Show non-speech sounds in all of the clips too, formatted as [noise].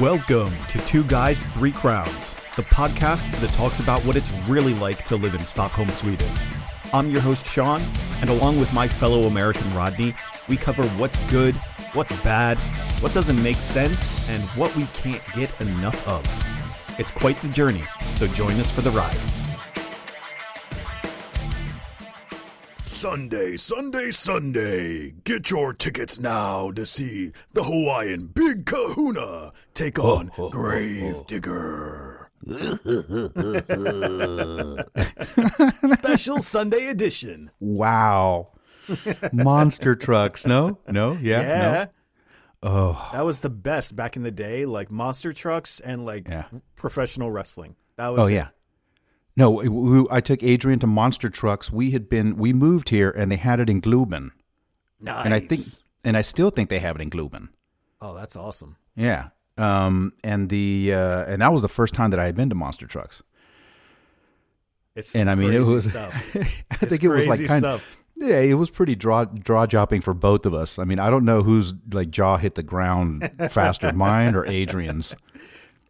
Welcome to Two Guys, Three Crowns, the podcast that talks about what it's really like to live in Stockholm, Sweden. I'm your host, Sean, and along with my fellow American Rodney, we cover what's good, what's bad, what doesn't make sense, and what we can't get enough of. It's quite the journey, so join us for the ride. Sunday, Sunday, Sunday. Get your tickets now to see the Hawaiian Big Kahuna take oh, on oh, oh, Grave Digger. [laughs] Special Sunday edition. Wow. Monster trucks. No? No? Yeah? Yeah. No? Oh, That was the best back in the day, like monster trucks and like Yeah. professional wrestling. That was oh it. yeah. No, we- I took Adrian to Monster Trucks. We had been, we moved here and they had it in Globen. Nice. And I think, and I still think they have it in Globen. Oh, that's awesome. Yeah. Um, and the, uh, and that was the first time that I had been to Monster Trucks. It's And I mean, it was. [laughs] I It's think it was like kind stuff. Yeah, it was pretty draw draw dropping for both of us. I mean, I don't know whose like jaw hit the ground [laughs] faster, mine or Adrian's.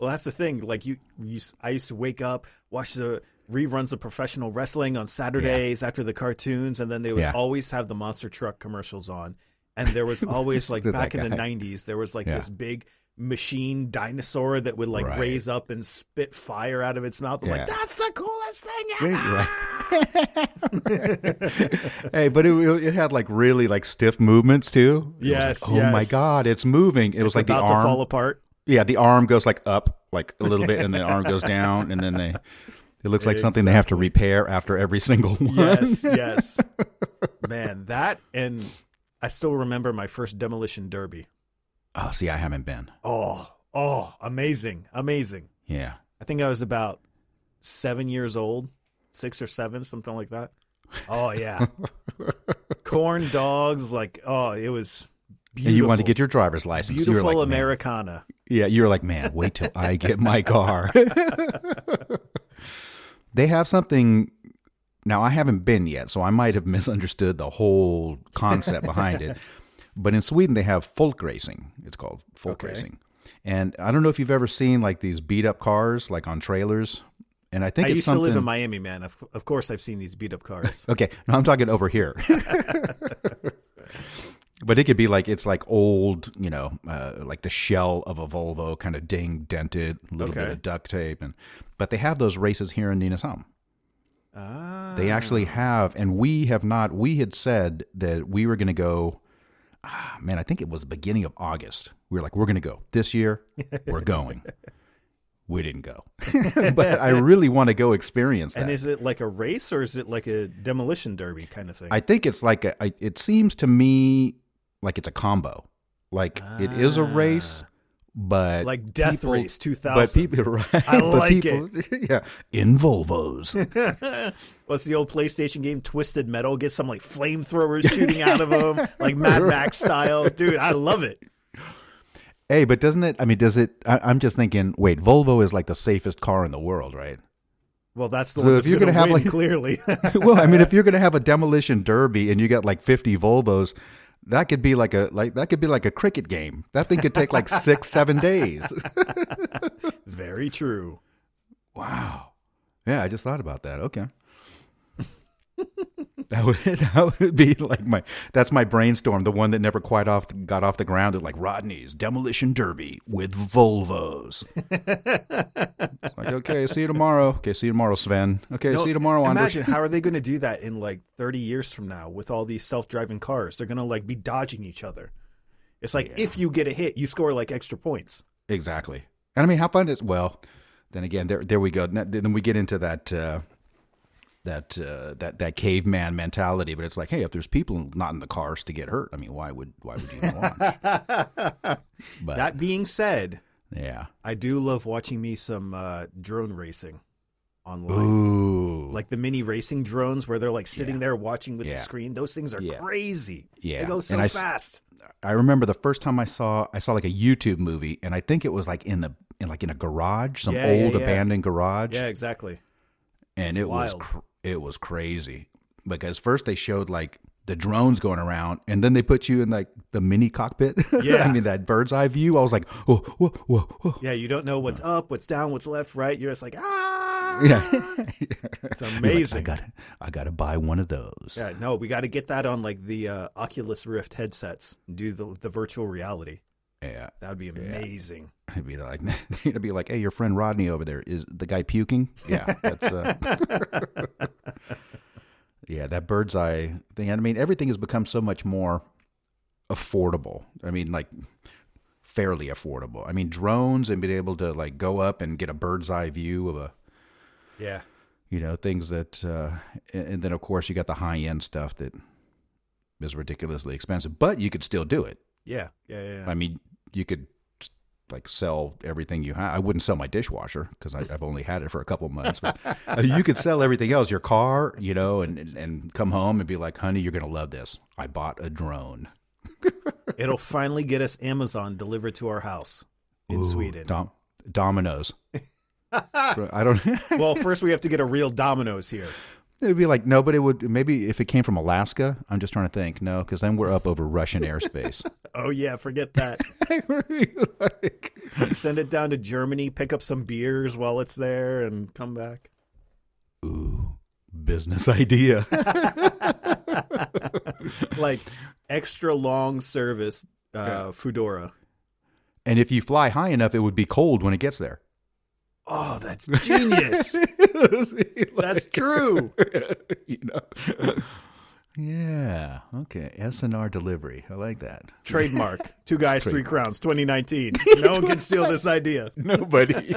Well, that's the thing. Like you, you, I used to wake up, watch the reruns of professional wrestling on Saturdays after the cartoons, and then they would Yeah. always have the monster truck commercials on. And there was [laughs] always like back in the *90s, there was like Yeah. this big machine dinosaur that would like Right. raise up and spit fire out of its mouth. I'm like, that's the coolest thing Yeah, ever. [laughs] hey, but it, it had like really like stiff movements too. Yes, like, oh my god, it's moving. It was like the about to fall arm. apart. Yeah, the arm goes like up like a little bit, and the [laughs] arm goes down, and then they. It looks like something they have to repair after every single [laughs] one. Yes, yes. Man, that and I still remember my first demolition derby. Oh, see, I haven't been. Oh, oh, amazing, amazing. Yeah. I think I was about seven years old, six or seven, something like that. Oh yeah, [laughs] corn dogs, like oh, it was beautiful. And you wanted to get your driver's license. you were beautiful like, man, Americana. Yeah, you were like, man, wait till I get my car. [laughs] they have something. Now, I haven't been yet, so I might have [laughs] misunderstood the whole concept behind it. [laughs] But in Sweden, they have folk racing. It's called folk Okay. racing. And I don't know if you've ever seen like these beat up cars, like on trailers. And I think I it's used something. to live in Miami, man. Of, of course, I've seen these beat up cars. [laughs] Okay, no, I'm talking over here. But it could be like it's like old, you know, uh, like the shell of a Volvo, kind of ding dented, a little bit of duct tape, and but they have those races here in ah, They actually have, and we have not. We had said that we were going to go. Ah, man, I think it was the beginning of August. We were like, we're going to go this year. We're [laughs] going. we didn't go, [laughs] but I really want to go experience that. And is it like a race or is it like a demolition derby kind of thing? I think it's like a. I, it seems to me like it's a combo. Like it is a race, but Ah. like Death people- Race 2000. But [laughs] people, right? I but like people, Yeah, in Volvos. [laughs] What's the old PlayStation game, Twisted Metal? Get some like flamethrowers shooting out of them, [laughs] like Mad Max style. Dude, I love it. hey, but doesn't it? I mean, does it? I, I'm just thinking. Wait, Volvo is like the safest car in the world, right? Well, that's the So one if you're going to gonna have, like- clearly. well, I mean, if you're going to have a demolition derby and you got like 50 Volvos, that could be like a like that could be like a cricket game. That thing could take like six, seven days. [laughs] Very true. Wow. Yeah, I just thought about that. Okay. [laughs] that would [laughs] that would be like my that's my brainstorm, the one that never quite off got off the ground. It's like Rodney's demolition derby with Volvos. Like okay, see you tomorrow. Okay, see you tomorrow, Sven. Okay, No, see you tomorrow, Anders. Imagine how are they going to do that in like 30 years from now with all these self-driving cars? They're going to like be dodging each other. It's like if you get a hit, you score like extra points. Exactly. And I mean, how fun is well? Then again, there there we go. Then then we get into that uh, that uh, that that caveman mentality. But it's like, hey, if there's people not in the cars to get hurt, I mean, why would why would you watch? [laughs] But That being said, yeah, I do love watching me some uh, drone racing online. ooh, Like the mini racing drones where they're like sitting Yeah. there watching with Yeah. the screen. Those things are Yeah. crazy. Yeah. They go so I fast. I remember the first time I saw I saw like a YouTube movie, and I think it was like in a in like in a garage, some old abandoned garage. Yeah, exactly. and It's it was wild. cr- it was crazy because first they showed like the drones going around, and then they put you in like the mini cockpit. [laughs] Yeah. I mean that bird's eye view. I was like, whoa, whoa, whoa, whoa. Yeah, you don't know what's up, what's down, what's left, right. You're just like, ah. Yeah, [laughs] It's [laughs] You're like, amazing. I got, to I got to buy one of those. Yeah, no, we got to get that on like the uh, Oculus Rift headsets. and Do the the virtual reality. Yeah, That would be amazing. [laughs] it'd be like, [laughs] it'd be like, hey, your friend Rodney over there is the guy puking. Yeah, that's. Uh, [laughs] yeah, that bird's eye thing. I mean, everything has become so much more affordable. I mean, like fairly affordable. I mean, drones and being able to like go up and get a bird's eye view of a Yeah. you know things that uh and then of course you got the high end stuff that is ridiculously expensive but you could still do it Yeah. Yeah. Yeah. yeah. i mean you could like sell everything you have i wouldn't sell my dishwasher because i've only had it for a couple months but uh, you could sell everything else your car you know and and come home and be like honey you're gonna love this i bought a drone [laughs] It'll finally get us Amazon delivered to our house in Ooh, Sweden. Dom- dominoes [laughs] i don't [laughs] well, first we have to get a real Domino's here. It'd be like nobody would. Maybe if it came from Alaska, I'm just trying to think. No, because then we're up over Russian airspace. [laughs] Oh yeah, forget that. [laughs] like, [laughs] Send it down to Germany, pick up some beers while it's there, and come back. ooh, business idea. Like extra long service uh, Fedora. and if you fly high enough, it would be cold when it gets there. Oh, that's genius. [laughs] that's true. [laughs] you know. Yeah. Okay. SNR delivery. I like that. Trademark. [laughs] Two guys, three crowns. 2019. No one can steal this idea. Nobody.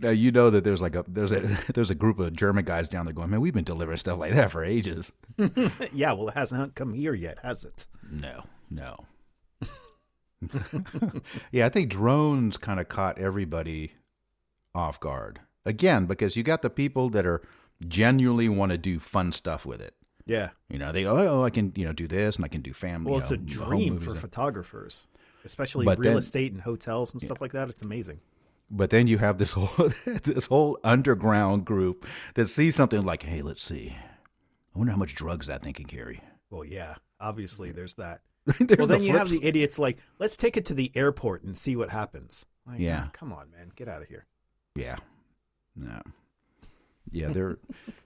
now you know that there's like a there's a there's a group of German guys down there going, man, we've been delivering stuff like that for ages. Yeah, well, it hasn't come here yet, has it? No, no. [laughs] yeah, I think drones kind of caught everybody off guard again because you got the people that are genuinely want to do fun stuff with it. Yeah. You know, they go, oh, I can you know do this and I can do family. Well, it's a know, home dream for and- photographers, especially But real then- estate and hotels and stuff like that. It's amazing. But then you have this [laughs] whole this whole underground group that sees something like, hey, let's see. I wonder how much drugs that thing can carry. Well, yeah, obviously there's that. [laughs] Well, then the you have the idiots like, let's take it to the airport and see what happens. Like, Yeah. Ah, come on, man, get out of here. Yeah, no, yeah. There,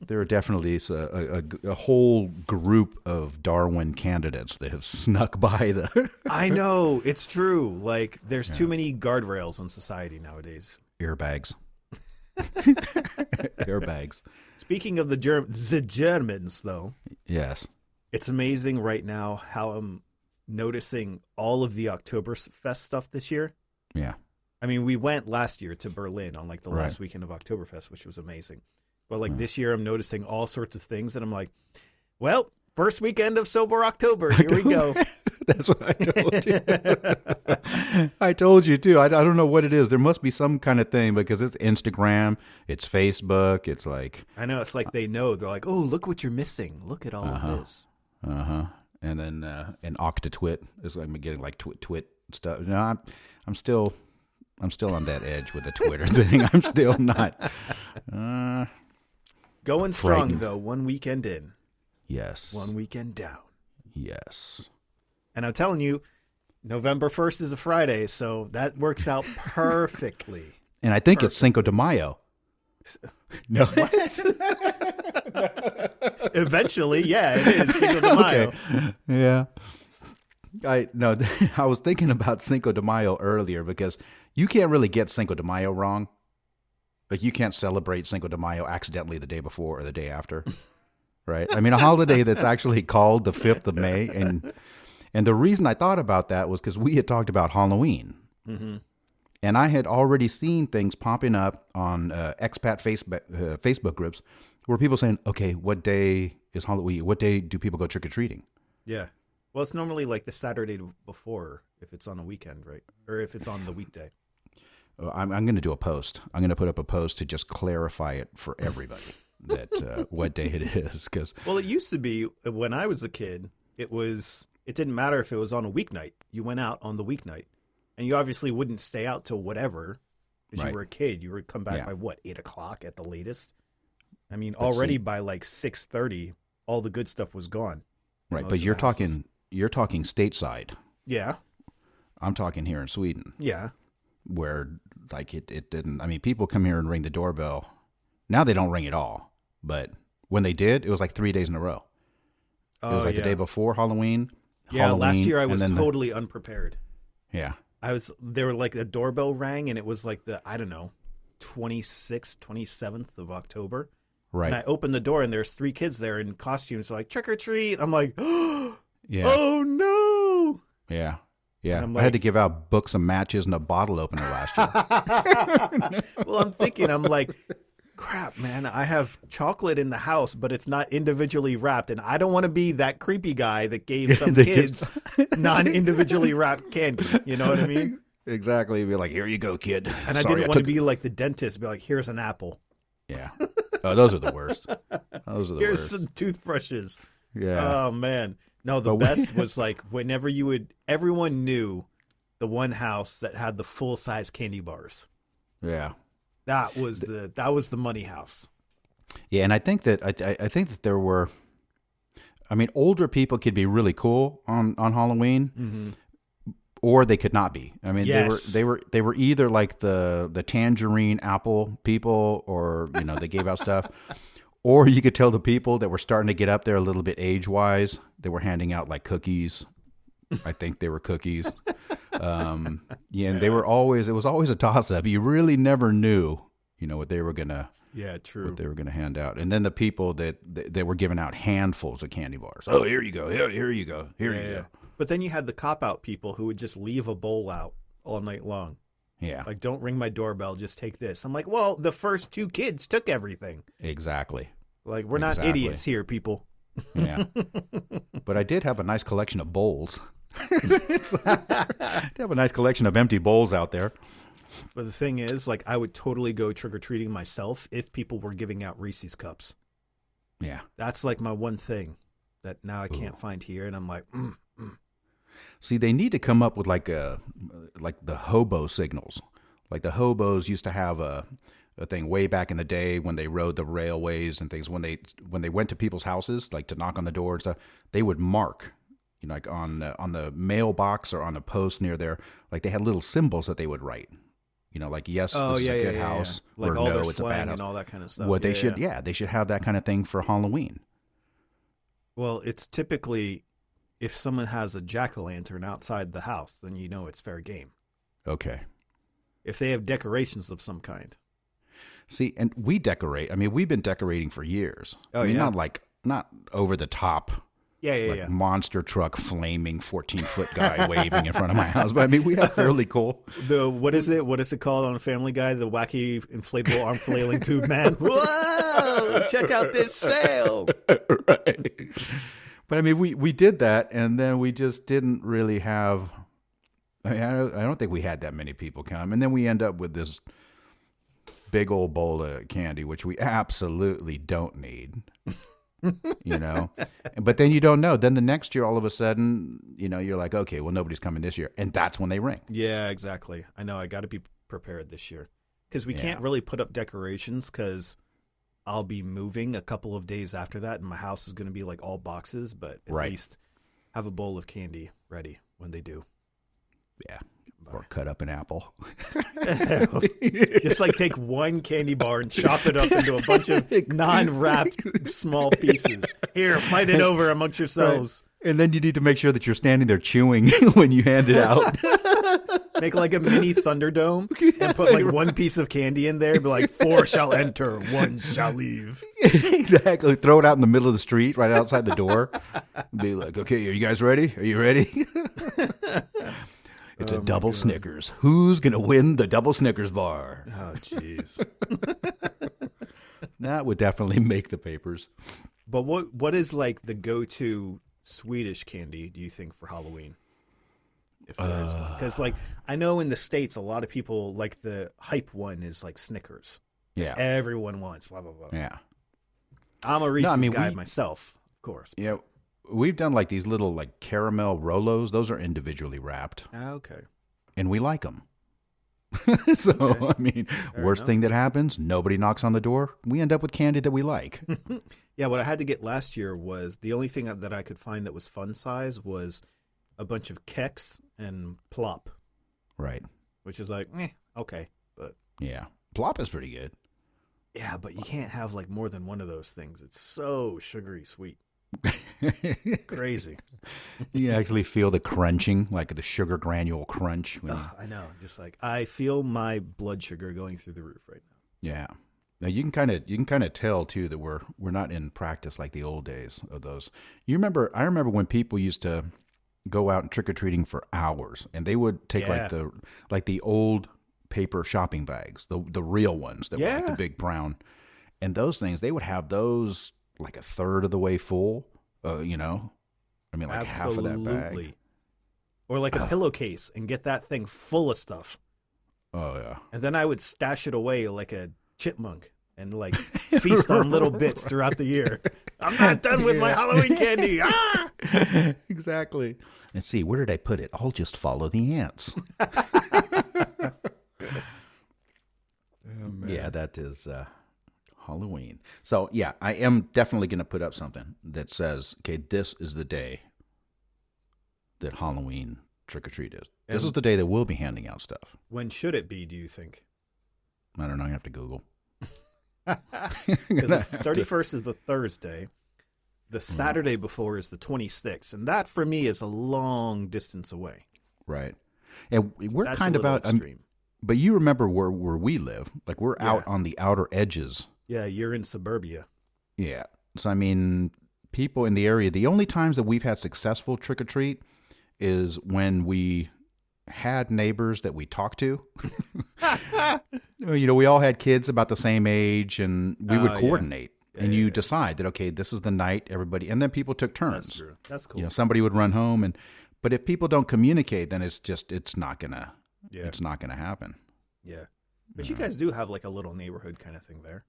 there are definitely a a whole group of Darwin candidates that have snuck by the [laughs] I know it's true. Like, there's too many guardrails in society nowadays. airbags. [laughs] airbags. Speaking of the Germ- the Germans, though, Yes. it's amazing right now how I'm noticing all of the Oktoberfest stuff this year. Yeah. I mean, we went last year to Berlin on like the Right. last weekend of Oktoberfest, which was amazing. But like this year, I'm noticing all sorts of things, and I'm like, well, first weekend of sober October. Here we go. [laughs] That's what I told you. [laughs] I told you too. I, I don't know what it is. There must be some kind of thing because it's Instagram, it's Facebook, it's like I know it's like they know. They're like, oh, look what you're missing. Look at all of this. Uh huh. And then uh, an octatwit is like getting like twit twit stuff. No, I'm, I'm still, I'm still on that edge with the Twitter [laughs] thing. I'm still not. Uh, Going strong though. One weekend in, yes. one weekend down. Yes. And I'm telling you, November 1st is a Friday, so that works out [laughs] perfectly. And I think it's Cinco de Mayo. [laughs] No. [laughs] Eventually, yeah, it is Cinco de [laughs] Mayo. okay. Yeah. I no, I was thinking about Cinco de Mayo earlier because you can't really get Cinco de Mayo wrong. Like you can't celebrate Cinco de Mayo accidentally the day before or the day after. Right? I mean a holiday that's actually called the 5th of May and and the reason I thought about that was cuz we had talked about Halloween. Mm-hmm. And I had already seen things popping up on uh, expat Facebook uh, Facebook groups where people saying, "Okay, what day is Halloween? What day do people go trick or treating?" Yeah. Well, it's normally like the Saturday before if it's on a weekend, right? Or if it's on the weekday. Uh, I'm, I'm going to do a post. I'm going to put up a post to just clarify it for everybody [laughs] that uh, what day it is because Well, it used to be when I was a kid, it was it didn't matter if it was on a weeknight. You went out on the weeknight. And you obviously wouldn't stay out till whatever. Because Right. you were a kid. You would come back Yeah. by what, eight o'clock at the latest? I mean, But already see- by like six thirty, all the good stuff was gone. Right, but you're houses. talking you're talking stateside. Yeah, I'm talking here in Sweden, yeah. where like it, it didn't. I mean, people come here and ring the doorbell. Now they don't ring at all, but when they did, it was like three days in a row. It was Oh, like yeah. the day before Halloween. Yeah, last year I was then the- totally unprepared. yeah, I was there were like a doorbell rang and it was like the I don't know, 26th, 27th of October. right. And I opened the door and there's three kids there in costumes like trick or treat. I'm like, oh, [gasps] yeah, "Oh no." yeah, yeah. I'm I had to give out books and matches and a bottle opener last year. [laughs] well, I'm thinking I'm like crap, man. I have chocolate in the house, but it's not individually wrapped and I don't want to be that creepy guy that gave some That kids gives- [laughs] non-individually wrapped candy. You know what I mean? exactly. Be like, here you go, kid. And I didn't want took- to be like the dentist, be like, here's an apple. Yeah. Oh, those are the worst. Those are the worst. Here's worst. some toothbrushes. Yeah. Oh man. No, the But we- best [laughs] was like whenever you would everyone knew the one house that had the full size candy bars. yeah. That was the that was the money house. Yeah, and I think that I, I think that there were, I mean, older people could be really cool on on Halloween, Mm-hmm. or they could not be. I mean, Yes. they were they were they were either like the the tangerine apple people, or you know they gave out stuff, [laughs] or you could tell the people that were starting to get up there a little bit age wise. They were handing out like cookies. I think they were cookies. [laughs] Um, [laughs] yeah, and they were always it was always a toss up. You really never knew, you know, what they were gonna Yeah, true. what they were going to hand out. And then the people that that were giving out handfuls of candy bars. Oh, here you go. Here, here you go. Here yeah, you yeah. go. But then you had the cop out people who would just leave a bowl out all night long. Yeah, Like, don't ring my doorbell, just take this. I'm like, well, the first two kids took everything. exactly. Like, we're not Exactly. idiots here, people. Yeah. [laughs] but I did have a nice collection of bowls. I have a nice collection of empty bowls out there. But the thing is, like, I would totally go trick or treating myself if people were giving out Reese's cups. Yeah. That's like my one thing that now I can't find here, and I'm like, mm, See, they need to come up with like a like the hobo signals. Like the hobos used to have a a thing way back in the day when they rode the railways and things. When they when they went to people's houses, like to knock on the door and stuff, they would mark, you know, like on the, on the mailbox or on a post near there. Like they had little symbols that they would write. You know, like yes, oh this yeah, is a good yeah, house, yeah. like or all no, their it's a bad house. and all that kind of stuff. what they should, yeah. yeah, they should have that kind of thing for Halloween. Well, it's typically if someone has a jack o' lantern outside the house, then you know it's fair game. Okay. If they have decorations of some kind. See, and we decorate. I mean, we've been decorating for years. Oh, I mean, yeah? not like not over the top, Yeah, yeah, like yeah. monster truck flaming fourteen foot guy waving in front of my [laughs] house. But I mean, we have fairly cool. The what is it? What is it called on Family Guy? The wacky inflatable arm flailing tube man. [laughs] Whoa! Check out this sail. [laughs] right. But I mean, we we did that, and then we just didn't really have. I mean, I don't, I don't think we had that many people come, and then we end up with this big old bowl of candy, which we absolutely don't need. You know, but then you don't know. Then the next year, all of a sudden, you know, you're like, okay, well, nobody's coming this year, and that's when they ring. Yeah, exactly. I know. I got to be prepared this year because we Yeah. can't really put up decorations because I'll be moving a couple of days after that, and my house is going to be like all boxes. But at Right. least have a bowl of candy ready when they do. Yeah, or cut up an apple. [laughs] Just like take one candy bar and chop it up into a bunch of [laughs] non-wrapped small pieces. Here, fight it over amongst yourselves. And then you need to make sure that you're standing there chewing [laughs] when you hand it out. Make like a mini Thunderdome and put like one piece of candy in there. Be like, four shall enter, one shall leave. exactly. Throw it out in the middle of the street, right outside the door. Be like, okay, are you guys ready? Are you ready? It's a oh double Snickers. Who's gonna win the double Snickers bar? Oh, jeez. [laughs] That would definitely make the papers. But what what is like the go-to Swedish candy? Do you think for Halloween? If there is one, because like I know in the states, a lot of people like the hype one is like Snickers. Yeah, Everyone wants blah blah blah. yeah, I'm a Reese's mean, guy we- myself, of course. yeah. We've done like these little like caramel Rolos. Those are individually wrapped, Ah, Okay. and we like them. [laughs] so I mean, worst enough. thing that happens, nobody knocks on the door. We end up with candy that we like. [laughs] Yeah, what I had to get last year was the only thing that I could find that was fun size was a bunch of keks and Plopp, right. which is like, eh, okay, but Yeah. Plopp is pretty good. yeah, but you can't have like more than one of those things. It's so sugary sweet, [laughs] crazy. [laughs] you actually feel the crunching, like the sugar granule crunch. When I know, just like I feel my blood sugar going through the roof right now. yeah. Now you can kind of you can kind of tell too that we're we're not in practice like the old days of those. You remember? I remember when people used to go out and trick or treating for hours, and they would take Yeah. like the like the old paper shopping bags, the the real ones that were like the big brown, and those things they would have those like a third of the way full. Uh, you know, I mean like half of that bag. Or like a pillowcase and get that thing full of stuff. Oh yeah. And then I would stash it away like a chipmunk and like [laughs] [laughs] feast on little bits throughout the year. [laughs] I'm not done with my Halloween candy. Ah! exactly. And see, where did I put it? I'll just follow the ants. yeah, that is uh, Halloween. So, yeah, I am definitely going to put up something that says, okay, this is the day that Halloween trick or treat is. This is the day that we'll be handing out stuff. When should it be, do you think? I don't know. I have to Google. [laughs] Because 31st [laughs] is the Thursday. The Mm. Saturday before is the 26th. And that for me is a long distance away. Right. And we're That's kind of out, I'm- but you remember where, where we live. Like, we're out on the outer edges Yeah, you're in suburbia. Yeah. So I mean, people in the area, the only times that we've had successful trick or treat is when we had neighbors that we talked to. [laughs] you know, we all had kids about the same age and we would Oh, coordinate. Yeah, and yeah, you yeah. decide that okay, this is the night everybody and then people took turns. That's true. That's cool. You know, somebody would run home and but if people don't communicate then it's just it's not to yeah. it's not going to happen. Yeah. But you guys do have like a little neighborhood kind of thing there.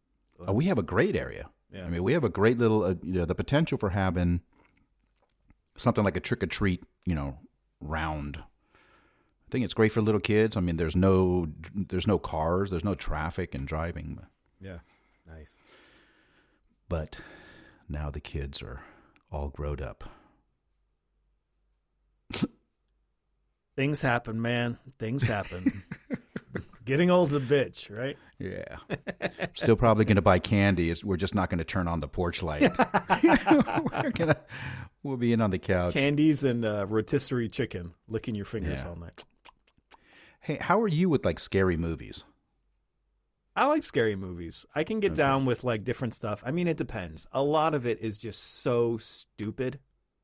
Oh, we have a great area. Yeah. I mean, we have a great little, uh, you know, the potential for having something like a trick or treat, you know, round. I think it's great for little kids. I mean, there's no, there's no cars, there's no traffic and driving, Yeah. Nice. but now the kids are all grown up. Things happen, man. Things happen. [laughs] Getting old's a bitch, right? Yeah. Still probably going to buy candy. We're just not going to turn on the porch light. [laughs] we're gonna, we'll be in on the couch. Candies and uh, rotisserie chicken, licking your fingers Yeah. all night. Hey, how are you with like scary movies? I like scary movies. I can get Okay. down with like different stuff. I mean, it depends. A lot of it is just so stupid.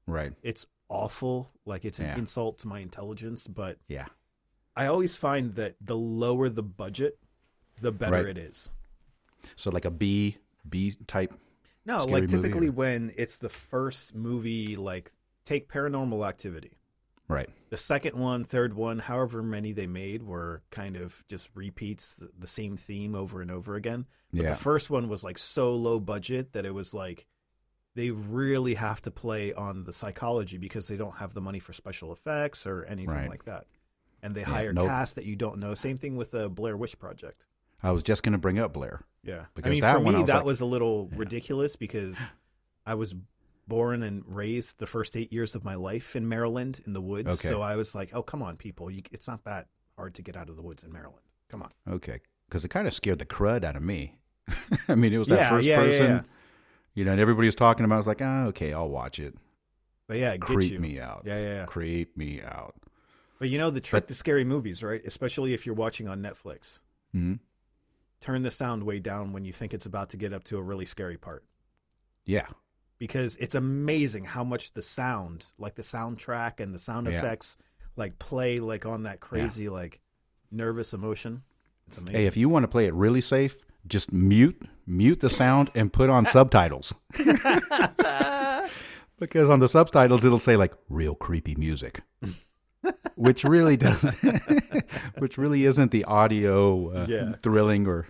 Right. It's awful. Like it's an Yeah. insult to my intelligence. But Yeah. I always find that the lower the budget, the better Right. it is. So like a B B type. No, like typically or- when it's the first movie, like take Paranormal Activity. Right. The second one, third one, however many they made were kind of just repeats, the, the same theme over and over again. But Yeah. the first one was like so low budget that it was like they really have to play on the psychology because they don't have the money for special effects or anything Right. like that. And they Yeah, hire nope. cast that you don't know. Same thing with the Blair Witch Project. I was just going to bring up Blair. Yeah, Because I mean, that for one, me, I was that like- was a little ridiculous because I was born and raised the first eight years of my life in Maryland in the woods. Okay. So I was like, "Oh, come on, people! You, it's not that hard to get out of the woods in Maryland. Come on." Okay. Because it kind of scared the crud out of me. [laughs] I mean, it was that Yeah, first yeah, yeah, person, yeah. you know, and everybody was talking about. it. I was like, ah, okay, I'll watch it. But yeah, it Creep me out. Yeah, yeah, yeah. Creep me out. But you know the trick But- to scary movies, right? Especially if you're watching on Netflix. hmm Turn the sound way down when you think it's about to get up to a really scary part. Yeah. because it's amazing how much the sound, like the soundtrack and the sound Yeah. effects, like play like on that crazy like nervous emotion. It's amazing. Hey, if you want to play it really safe, just mute mute the sound and put on [laughs] subtitles. [laughs] [laughs] because on the subtitles it'll say like real creepy music. Which really does [laughs] which really isn't the audio uh, Yeah. thrilling or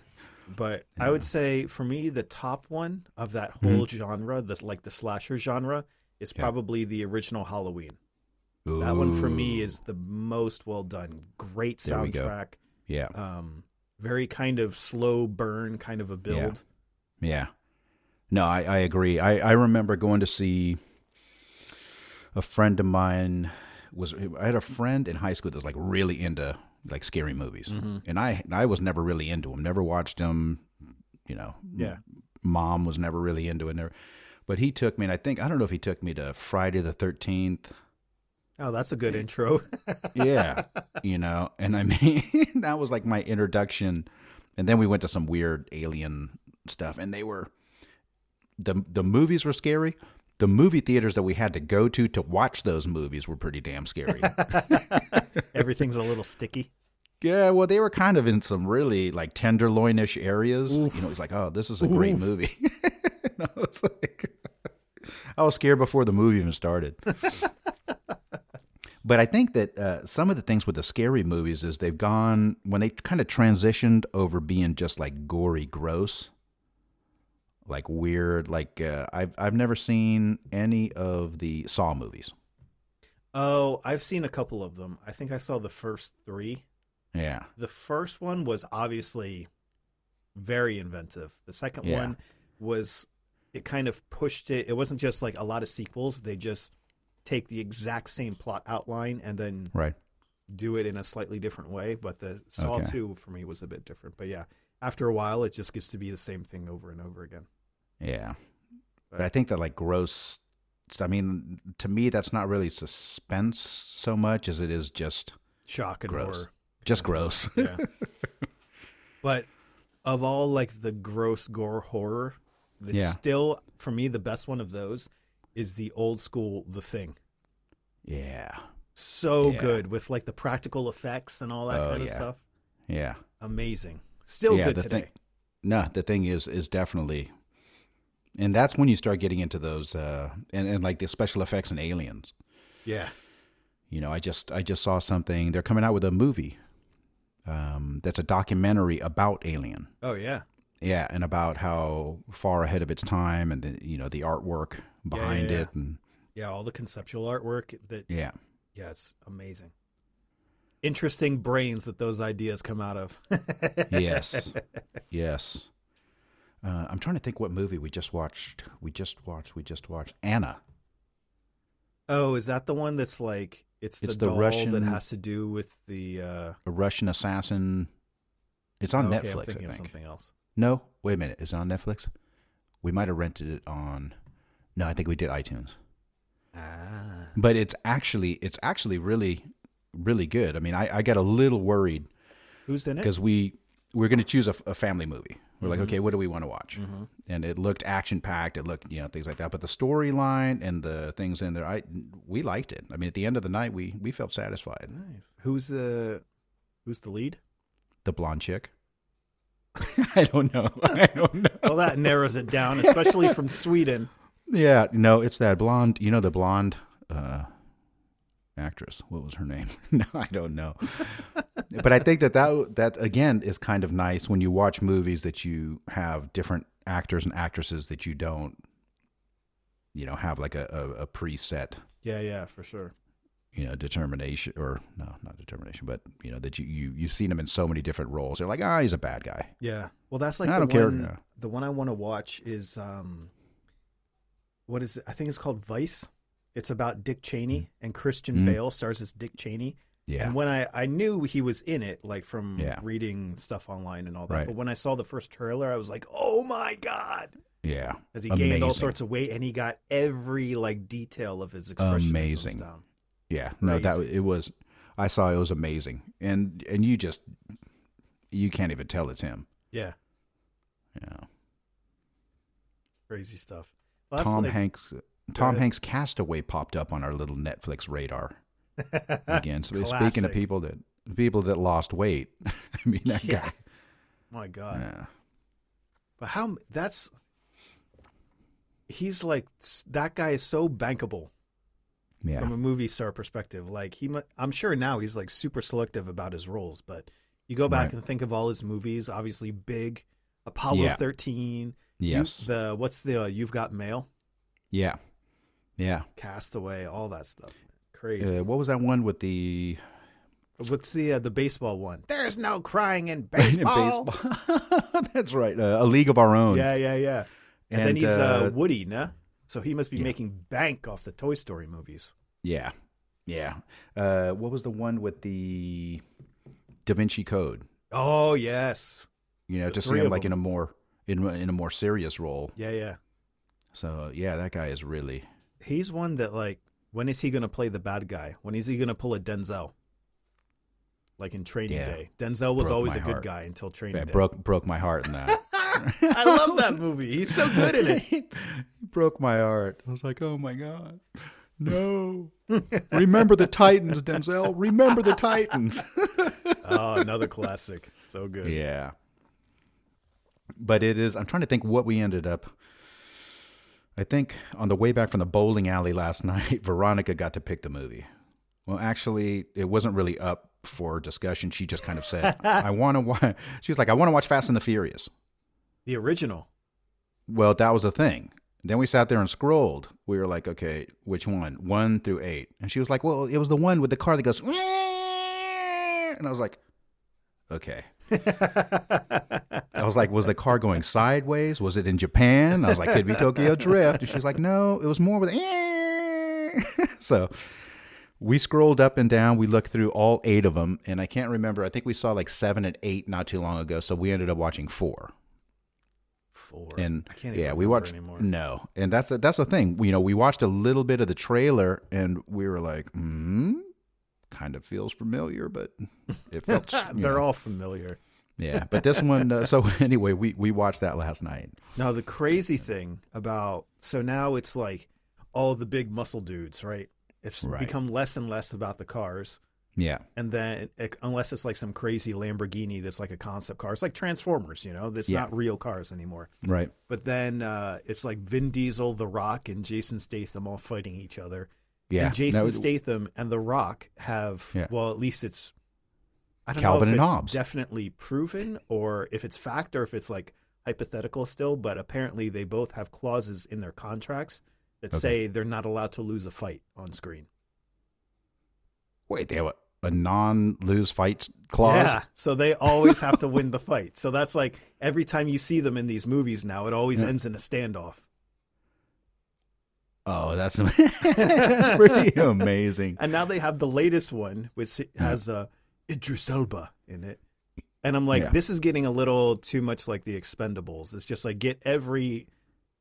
but I would say for me, the top one of that whole genre, the like the slasher genre, is Mm-hmm. Yeah. probably the original Halloween. That one for me is the most well done. Great There we go. soundtrack, Yeah. Um, very kind of slow burn, kind of a build. Yeah. No, I, I agree. I, I remember going to see a friend of mine was I had a friend in high school that was like really into like scary movies. Mm-hmm. And I I was never really into them. Never watched them, you know. Yeah. Mom was never really into it. Never, but he took me and I think I don't know if he took me to Friday the 13th Oh, that's a good eh, intro. [laughs] yeah you know and i [laughs] mean that was like my introduction and then we went to some weird alien stuff and they were the the movies were scary the movie theaters that we had to go to to watch those movies were pretty damn scary. [laughs] Everything's a little sticky. yeah well they were kind of in some really like tenderloinish areas. You know it's like oh this is a great movie. [laughs] No, it's like [laughs] i was scared before the movie even started. But I think that uh, some of the things with the scary movies is they've gone when they kind of transitioned over being just like gory, gross, like weird. Like uh, I've I've never seen any of the Saw movies. Oh, I've seen a couple of them. I think I saw the first three. Yeah, The first one was obviously very inventive. The second Yeah. one was it kind of pushed it. It wasn't just like a lot of sequels. They just take the exact same plot outline and then right. do it in a slightly different way. But the Saw Okay. 2 for me was a bit different. But yeah, after a while, it just gets to be the same thing over and over again. Yeah, but Right. I think that like gross. I mean, to me, that's not really suspense so much as it is just Shock and Gross. horror. just gross. Yeah. [laughs] but of all like the gross gore horror, it's Yeah. still for me the best one of those is the old school The Thing. yeah, So Yeah. good with like the practical effects and all that Oh, kind of yeah. stuff. yeah. Amazing. Still yeah, good the today. thing. No, the thing is, is definitely, and that's when you start getting into those, uh, and, and like the special effects in Aliens. Yeah. You know, I just I just saw something. They're coming out with a movie. Um, that's a documentary about Alien. Oh yeah. Yeah, and about how far ahead of its time, and the you know the artwork behind yeah, it, and Yeah, all the conceptual artwork that yeah, yeah, it's amazing. Interesting brains that those ideas come out of. [laughs] yes, yes. Uh, I'm trying to think what movie we just watched. We just watched. We just watched Anna. Oh, is that the one that's like it's the It's the doll Russian- that has to do with the uh a Russian assassin. It's on okay, Netflix, I think. something else. No, wait a minute. Is it on Netflix? We might have rented it on. No, I think we did iTunes. Ah. But it's actually it's actually really really good. I mean, I, I got a little worried Who's in it? because we we're going to choose a, a family movie. We're Mm-hmm. like, okay, what do we want to watch? And it looked action packed. It looked you know things like that. But the storyline and the things in there, I we liked it. I mean, at the end of the night, we we felt satisfied. Nice. Who's the who's the lead? The blonde chick. [laughs] I don't know. [laughs] I don't know. Well, that narrows it down, especially from [laughs] Sweden. Yeah, no, it's that blonde. You know the blonde uh, actress. What was her name? [laughs] no, I don't know. but I think that, that that again is kind of nice when you watch movies that you have different actors and actresses that you don't, you know, have like a, a, a preset, Yeah, yeah, for sure. you know, determination or no, not determination, but you know that you you you've seen him in so many different roles. They're like, ah, he's a bad guy. Yeah. Well, that's like I the don't care, one. yeah. The one I want to watch is um, what is it? I think it's called Vice. It's about Dick Cheney and Christian Mm. Bale stars as Dick Cheney. Yeah, And when I I knew he was in it, like from Yeah. reading stuff online and all that. Right. But when I saw the first trailer, I was like, oh my god, yeah, because he gained all sorts of weight and he got every like detail of his expression. Amazing. down. Yeah, no, that it was. I saw it was amazing, and and you just you can't even tell it's him. Yeah, Yeah, crazy stuff. Well, Tom like- Hanks. Tom. Hanks Castaway popped up on our little Netflix radar [laughs] again. So speaking of people that people that lost weight, [laughs] I mean that Yeah. guy. My God. Yeah. But how that's he's like that guy is so bankable Yeah, from a movie star perspective. Like he, I'm sure now he's like super selective about his roles. But you go back Right. and think of all his movies. Obviously, big Apollo Yeah. 13. you- yes, the what's the uh, You've Got Mail, yeah, yeah. Castaway, all that stuff. Crazy. Uh, what was that one with the What's the uh, the baseball one? There's no crying in [laughs] baseball. Baseball. [laughs] That's right. Uh, a league of our own. Yeah, yeah, yeah. And, then he's uh, uh, Woody, nah? So he must be making bank off the Toy Story movies. Yeah. Yeah. Uh, what was the one with the Da Vinci Code? Oh yes, You know, to see him like them. in a more in in a more serious role. yeah, yeah. So yeah, that guy is really He's one that like, when is he going to play the bad guy? When is he going to pull a Denzel? Like in Training Yeah. Day, Denzel was Broke always a good guy until Training that Day. broke broke my heart in that. [laughs] I love that movie. He's so good in it. [laughs] He broke my heart. I was like, oh my god, no! Remember the Titans, Denzel. Remember the Titans. [laughs] Oh, another classic. So good. yeah. But it is. I'm trying to think what we ended up. I think on the way back from the bowling alley last [laughs] night, Veronica got to pick the movie. Well, actually, it wasn't really up for discussion. She just kind of said, [laughs] "I want to watch." She was like, "I want to watch Fast and the Furious." The original. Well, that was the thing. Then we sat there and scrolled. We were like, okay, which one? One through eight. And she was like, well, it was the one with the car that goes, and I was like, okay. I was like, was the car going sideways? Was it in Japan? I was like, could be Tokyo Drift. And she's like, no, it was more with, [laughs] so we scrolled up and down. We looked through all eight of them. And I can't remember. I think we saw like seven and eight not too long ago. So we ended up watching four Four. and I can't even yeah, we watched anymore. no, and that's the, that's the thing. You know, we watched a little bit of the trailer, and we were like, hmm, kind of feels familiar, but it [laughs] felt They're know, all familiar. yeah. But this one, uh, so [laughs] anyway, we we watched that last night. Now the crazy thing about so now it's like all the big muscle dudes, right? It's Right. become less and less about the cars, Yeah, and then it, unless it's like some crazy Lamborghini that's like a concept car, it's like Transformers, you know, that's Yeah. not real cars anymore. right. But then uh, it's like Vin Diesel, The Rock, and Jason Statham all fighting each other. Yeah, and Jason No, Statham and The Rock have Yeah. well, at least it's I don't Calvin know if and it's Hobbes. definitely proven or if it's fact or if it's like hypothetical still, but apparently they both have clauses in their contracts that Okay. say they're not allowed to lose a fight on screen. Wait, they have a, a non-lose fight clause. Yeah, so they always have to [laughs] win the fight. So that's like every time you see them in these movies now, it always Yeah. ends in a standoff. Oh, that's [laughs] that's pretty amazing. And now they have the latest one, which has uh, Idris Elba in it. And I'm like, Yeah. this is getting a little too much like the Expendables. It's just like get every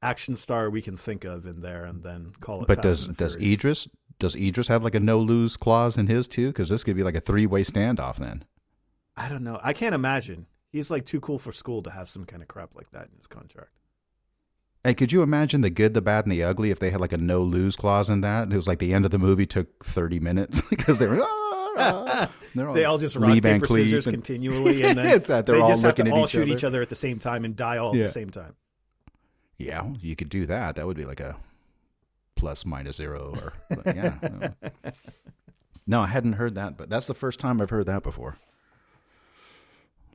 action star we can think of in there, and then call it. But Fast does and the does Furious. Idris does Idris have like a no lose clause in his too? Because this could be like a three way standoff then. I don't know. I can't imagine. He's like too cool for school to have some kind of crap like that in his contract. Hey, could you imagine the good, the bad, and the ugly if they had like a no lose clause in that? It was like the end of the movie took thirty minutes [laughs] because they were "Ah, ah." They're all just rock Lee paper scissors and- continually, and [laughs] then It's that they're they all just have to all each shoot other. each other at the same time and die all at the same time. Yeah, you could do that. That would be like a plus minus zero or yeah. No. [laughs] No, I hadn't heard that, but that's the first time I've heard that before.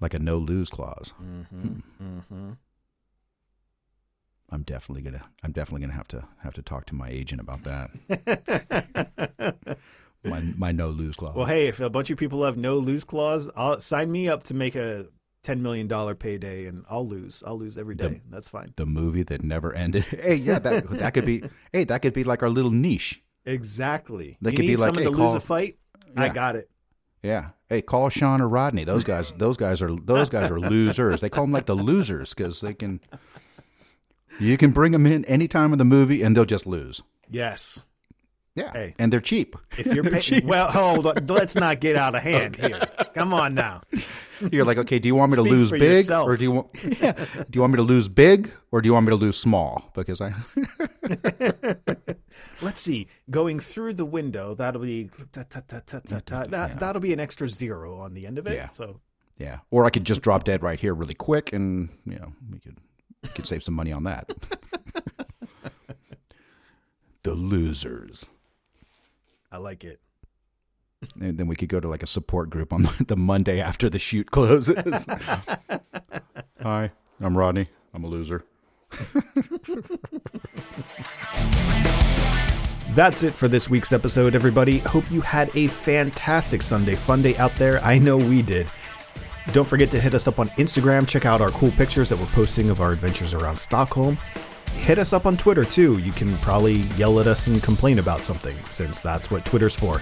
Like a no lose clause. Mm-hmm. Mm-hmm. I'm definitely gonna I'm definitely gonna have to have to talk to my agent about that. [laughs] My my no lose clause. Well, hey, if a bunch of people have no lose clause, I'll sign me up to make a ten million dollar payday, and I'll lose. I'll lose every day. The- That's fine. the movie that never ended. [laughs] Hey, yeah, that that could be. Hey, that could be like our little niche. Exactly. They you could be like, someone hey, to call- lose a fight. I got it. Yeah. Hey, call Sean or Rodney. Those guys. Those guys are. Those guys are [laughs] losers. They call them like the losers because they can. You can bring them in any time in the movie and they'll just lose. Yes. Yeah, Hey. and they're cheap. If you're [laughs] pay- cheap. well, hold on. Let's not get out of hand here. Come on now. You're like, okay, do you want me to Speak lose big yourself. or do you want? [laughs] Yeah, do you want me to lose big or do you want me to lose small? Because I. [laughs] Let's see. Going through the window, that'll be ta, ta, ta. That, that'll be an extra zero on the end of it. Yeah. So Yeah, or I could just drop dead right here really quick, and you know we could we could save some money on that. [laughs] the losers, I like it. and then we could go to like a support group on [laughs] the Monday after the shoot closes. [laughs] Hi, I'm Rodney. I'm a loser. That's it for this week's episode, everybody. Hope you had a fantastic Sunday fun day out there. I know we did. Don't forget to hit us up on Instagram. Check out our cool pictures that we're posting of our adventures around Stockholm. Hit us up on Twitter too. You can probably yell at us and complain about something, since that's what Twitter's for.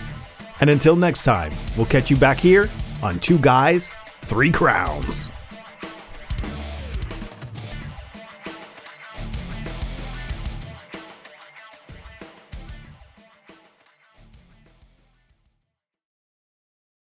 And until next time, we'll catch you back here on Two Guys, Three Crowns.